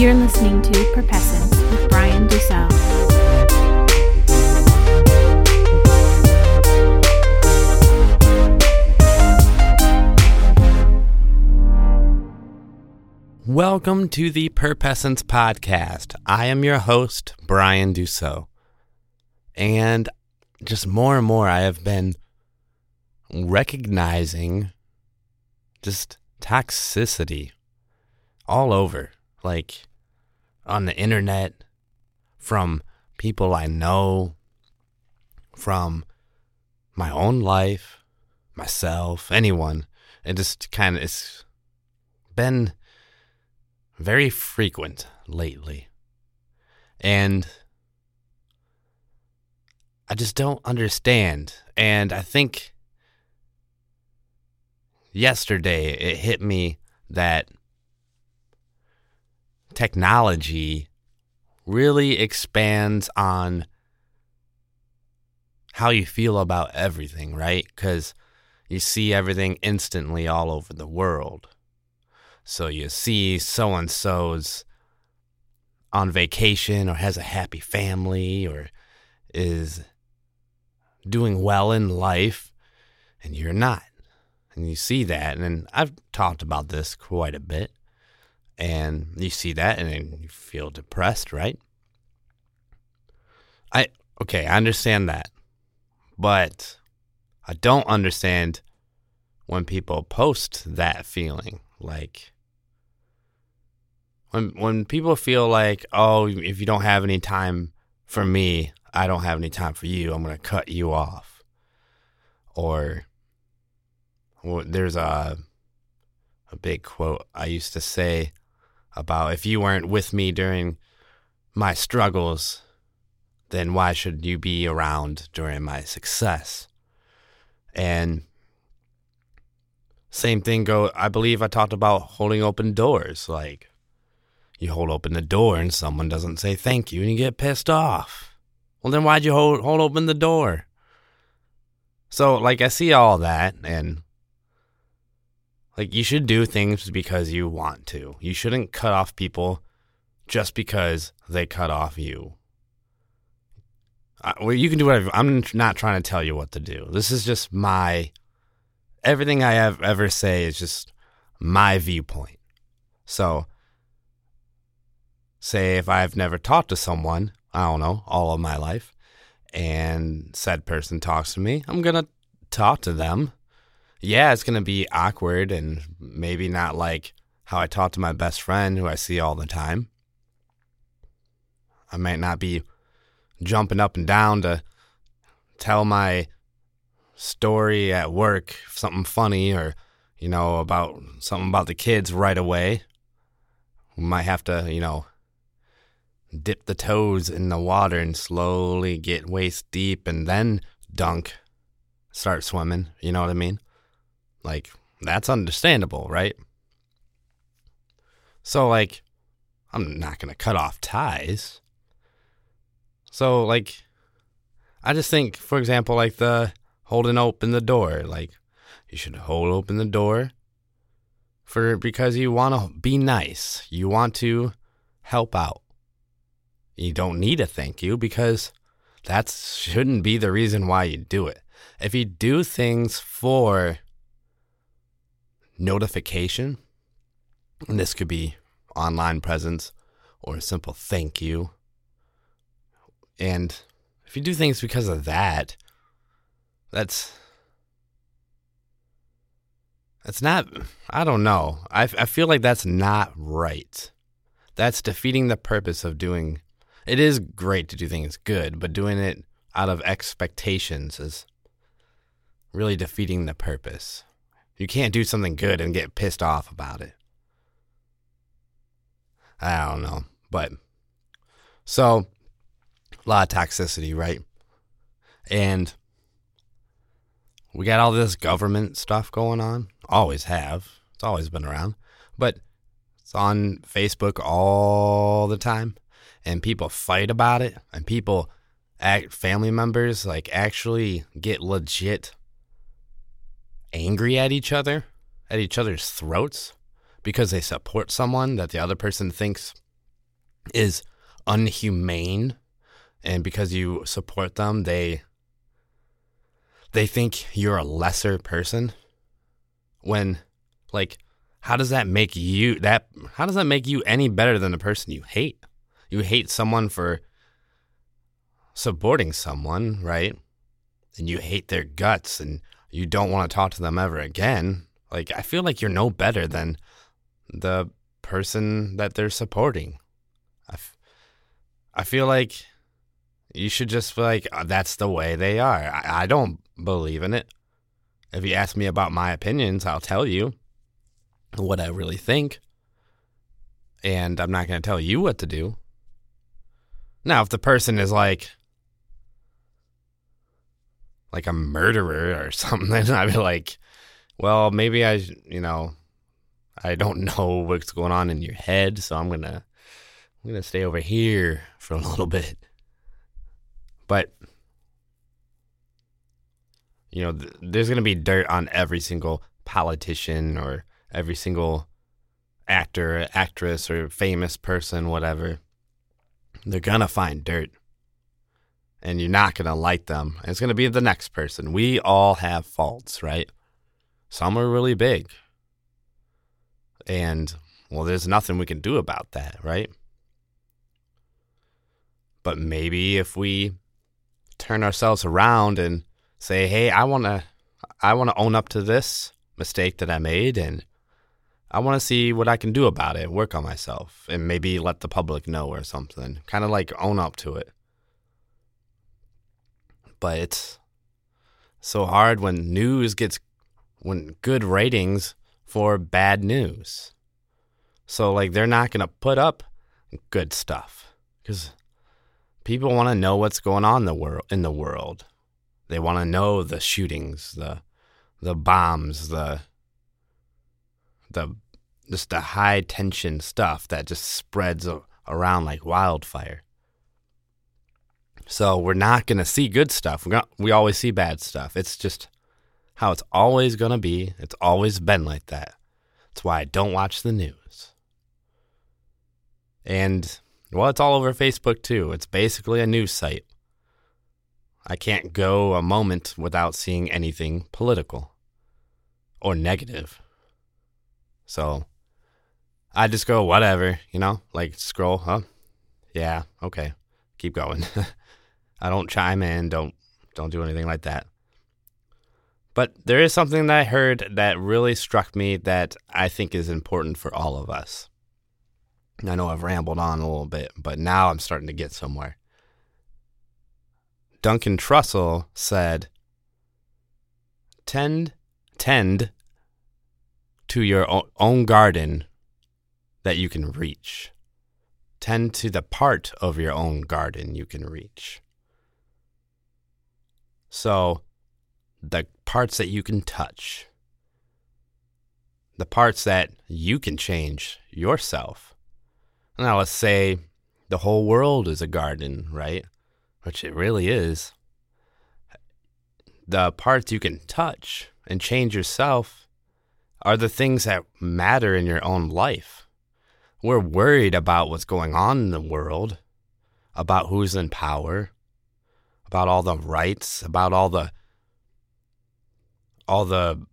You're listening to Perpessence with Brian Dussel. Welcome to the Perpessence Podcast. I am your host, Brian Dussault. And just more and more, I have been recognizing just toxicity all over, like on the internet, from people I know, from my own life, myself, anyone. It just kind of, it's been very frequent lately. And I just don't understand. And I think yesterday it hit me that technology really expands on how you feel about everything, right? Because you see everything instantly all over the world. So you see so and so's on vacation or has a happy family or is doing well in life and you're not. And you see that. And I've talked about this quite a bit. And you see that and then you feel depressed, right? I, okay, I understand that. But I don't understand when people post that feeling. Like, when when people feel like, oh, if you don't have any time for me, I don't have any time for you. I'm going to cut you off. Or well, there's a a big quote I used to say about if you weren't with me during my struggles, then why should you be around during my success? And same thing go I believe I talked about holding open doors like you hold open the door and someone doesn't say thank you and you get pissed off. Well, then why'd you hold, hold open the door? So, like, I see all that, and like, you should do things because you want to. You shouldn't cut off people just because they cut off you. Uh, well, you can do whatever. I'm not trying to tell you what to do. This is just my everything I have ever say is just my viewpoint. So, say if I've never talked to someone I don't know, all of my life, and said person talks to me, I'm going to talk to them. Yeah, it's going to be awkward and maybe not like how I talk to my best friend who I see all the time. I might not be jumping up and down to tell my story at work, something funny or, you know, about something about the kids right away. We might have to, you know, dip the toes in the water and slowly get waist deep and then dunk, start swimming. You know what I mean? Like, that's understandable, right? So, like, I'm not going to cut off ties. So, like, I just think, for example, like the holding open the door, like, you should hold open the door for because you want to be nice. You want to help out. You don't need a thank you because that shouldn't be the reason why you do it. If you do things for notification, and this could be online presence or a simple thank you, and if you do things because of that, that's that's not I don't know. I I feel like that's not right. That's defeating the purpose of doing it is great to do things good, but doing it out of expectations is really defeating the purpose. You can't do something good and get pissed off about it. I don't know, but so a lot of toxicity, right? And we got all this government stuff going on. Always have. It's always been around. But it's on Facebook all the time and people fight about it and people act family members like actually get legit angry at each other at each other's throats because they support someone that the other person thinks is unhumane and because you support them they they think you're a lesser person. When like how does that make you that how does that make you any better than the person you hate? You hate someone for supporting someone right? And you hate their guts and you don't want to talk to them ever again. Like i feel like you're no better than the person that they're supporting. I, f- I feel like you should just be like "Uh, that's the way they are. I, I don't believe in it. If you ask me about my opinions i'll tell you what i really think and i'm not going to tell you what to do. Now if the person is like like a murderer or something i'd be like well maybe i you know i don't know what's going on in your head so i'm to I'm to stay over here for a little bit. But, you know, th- there's to be dirt on every single politician or every single actor, actress, or famous person, whatever. They're to find dirt. And you're not going to like them. It's going to be the next person. We all have faults, right? Some are really big. And, well, there's nothing we can do about that, right? But maybe if we turn ourselves around and say, "Hey, I want to I want to own up to this mistake that I made and I want to see what I can do about it, work on myself and maybe let the public know or something. Kind of like own up to it." But it's so hard when news gets when good ratings for bad news. So like they're not going to put up good stuff cuz people want to know what's going on in the world in the world. They want to know the shootings, the the bombs, the the just the high tension stuff that just spreads around like wildfire. So we're not going to see good stuff. We we always see bad stuff. It's just how it's always going to be. It's always been like that. That's why I don't watch the news. And well, it's all over Facebook too. It's basically a news site. I can't go a moment without seeing anything political or negative. So I just go, whatever, you know, like scroll, huh? Yeah, okay. Keep going. I don't chime in, don't don't do anything like that. But there is something that I heard that really struck me that I think is important for all of us. I know I've rambled on a little bit, but now I'm starting to get somewhere. Duncan Trussell said, "Tend, tend to your own garden that you can reach. Tend to the part of your own garden you can reach. So, the parts that you can touch, the parts that you can change yourself." Now, let's say the whole world is a garden, right? Which it really is. The parts you can touch and change yourself are the things that matter in your own life. We're worried about what's going on in the world, about who's in power, about all the rights, about all the all the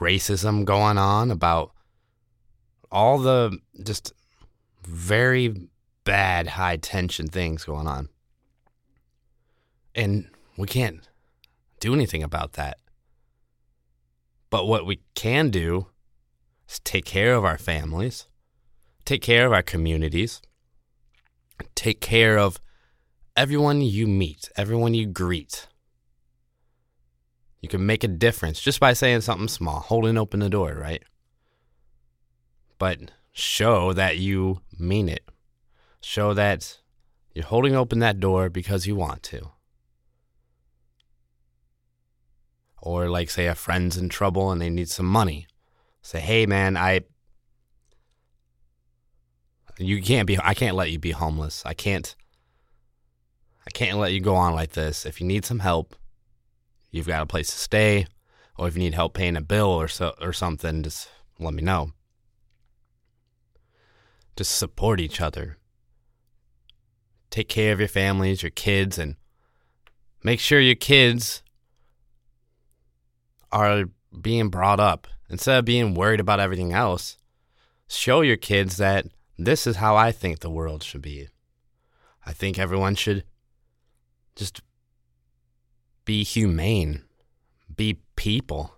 racism going on, about all the just very bad high tension things going on. And we can't do anything about that. But what we can do is take care of our families, take care of our communities, take care of everyone you meet, everyone you greet. You can make a difference just by saying something small, holding open the door, right? But show that you mean it. Show that you're holding open that door because you want to. Or, like, say a friend's in trouble and they need some money. Say, hey, man, I. You can't be. I can't let you be homeless. I can't. I can't let you go on like this. If you need some help, you've got a place to stay, or if you need help paying a bill or so or something, just let me know. Just support each other. take care of your families, your kids, and make sure your kids are being brought up instead of being worried about everything else. Show your kids that this is how I think the world should be. I think everyone should just be humane, be people.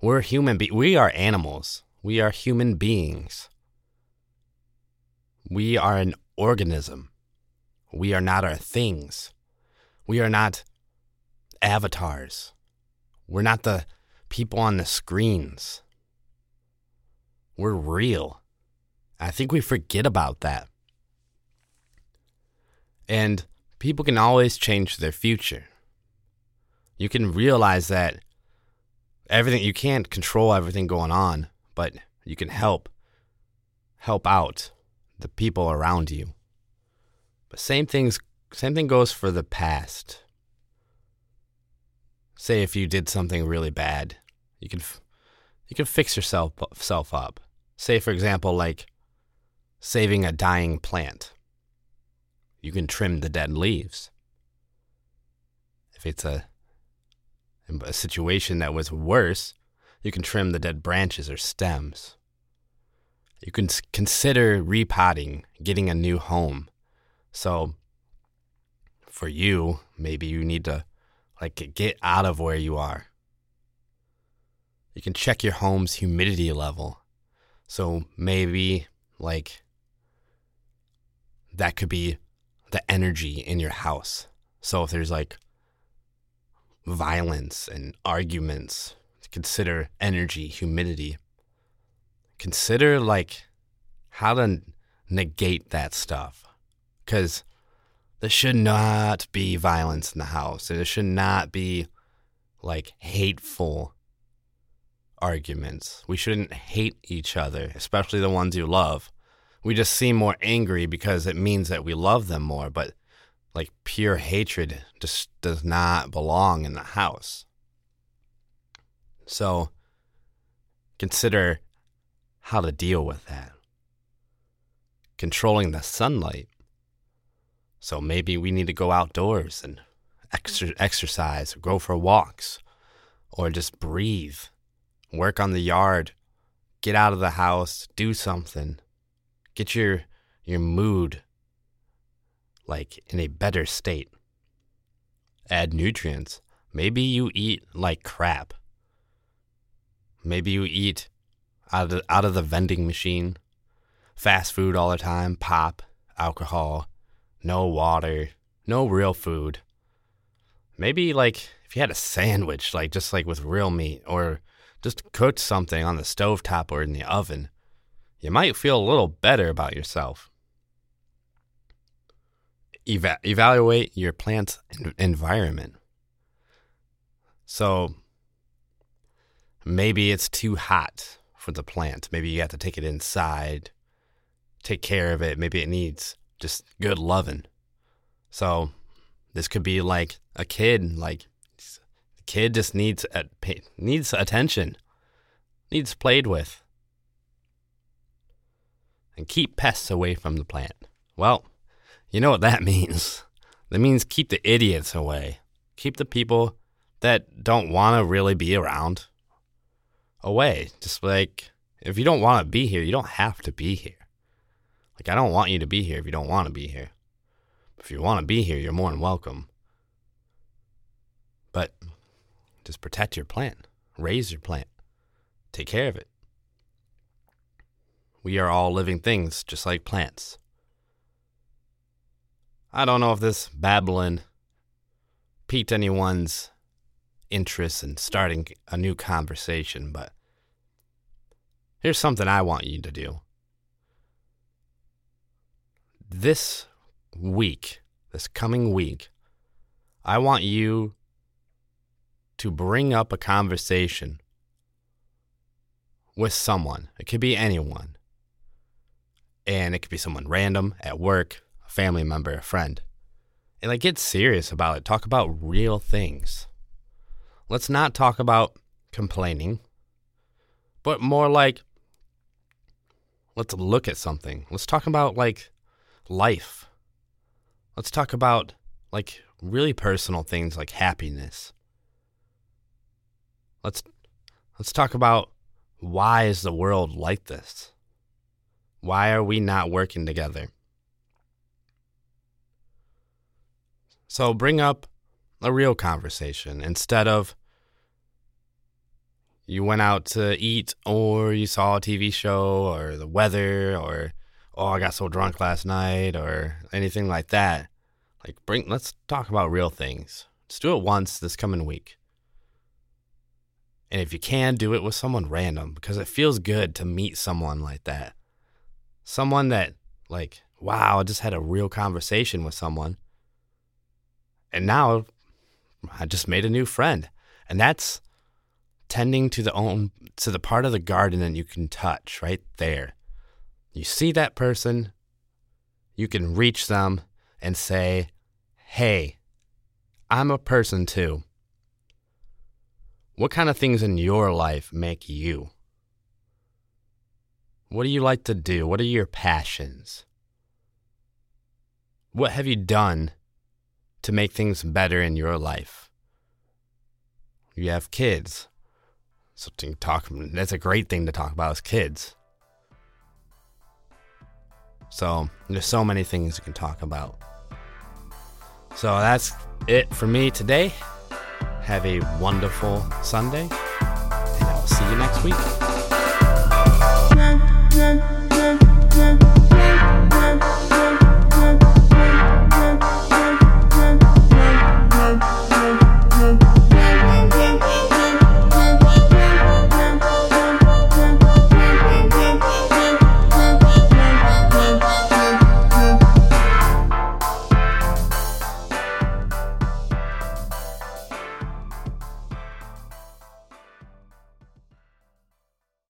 We're human be- we are animals. We are human beings. We are an organism. We are not our things. We are not avatars. We're not the people on the screens. We're real. I think we forget about that. And people can always change their future. You can realize that everything you can't control everything going on, but you can help help out the people around you. But same things same thing goes for the past. Say if you did something really bad, you can you can fix yourself self up. Say for example like saving a dying plant. You can trim the dead leaves. If it's a a situation that was worse, you can trim the dead branches or stems. You can consider repotting, getting a new home. So, for you, maybe you need to like get out of where you are. You can check your home's humidity level. So, maybe like that could be the energy in your house. So, if there's like violence and arguments, consider energy, humidity. Consider like how to negate that stuff. Because there should not be violence in the house. And there should not be like hateful arguments. We shouldn't hate each other, especially the ones you love. We just seem more angry because it means that we love them more. But like pure hatred just does not belong in the house. So consider how to deal with that. Controlling the sunlight. So maybe we need to go outdoors and exer- exercise, go for walks, or just breathe, work on the yard, get out of the house, do something, get your your mood like in a better state. Add nutrients. Maybe you eat like crap. Maybe you eat out of the, out of the vending machine, fast food all the time, pop, alcohol, no water, no real food. Maybe like if you had a sandwich, like just like with real meat, or just cooked something on the stove top or in the oven, you might feel a little better about yourself eva- evaluate your plant's environment. So maybe it's too hot for the plant. Maybe you have to take it inside, take care of it. Maybe it needs just good loving. So this could be like a kid, like the kid just needs needs attention, needs played with. And keep pests away from the plant. Well, you know what that means? That means keep the idiots away. Keep the people that don't want to really be around away. Just like, if you don't want to be here, you don't have to be here. Like, I don't want you to be here if you don't want to be here. If you want to be here, you're more than welcome. But just protect your plant, raise your plant, take care of it. We are all living things just like plants. I don't know if this babbling piqued anyone's interest in starting a new conversation, but here's something I want you to do. This week, this coming week, I want you to bring up a conversation with someone. It could be anyone. And it could be someone random at work, a family member, a friend. And like get serious about it. Talk about real things. Let's not talk about complaining, but more like let's look at something. Let's talk about like life. let's talk about like really personal things like happiness. Let's let's talk about why is the world like this? Why are we not working together? So bring up a real conversation instead of you went out to eat or you saw a TV show or the weather or oh I got so drunk last night or anything like that. Like bring let's talk about real things. Let's do it once this coming week. And if you can, do it with someone random because it feels good to meet someone like that. Someone that like, wow, I just had a real conversation with someone. And now I just made a new friend. And that's tending to the own to the part of the garden that you can touch right there. You see that person, you can reach them and say, "Hey, I'm a person too. What kind of things in your life make you? What do you like to do? What are your passions? What have you done to make things better in your life? You have kids. Something to talk that's a great thing to talk about is kids. So there's so many things you can talk about. So that's it for me today. Have a wonderful Sunday, and I will see you next week. Yeah.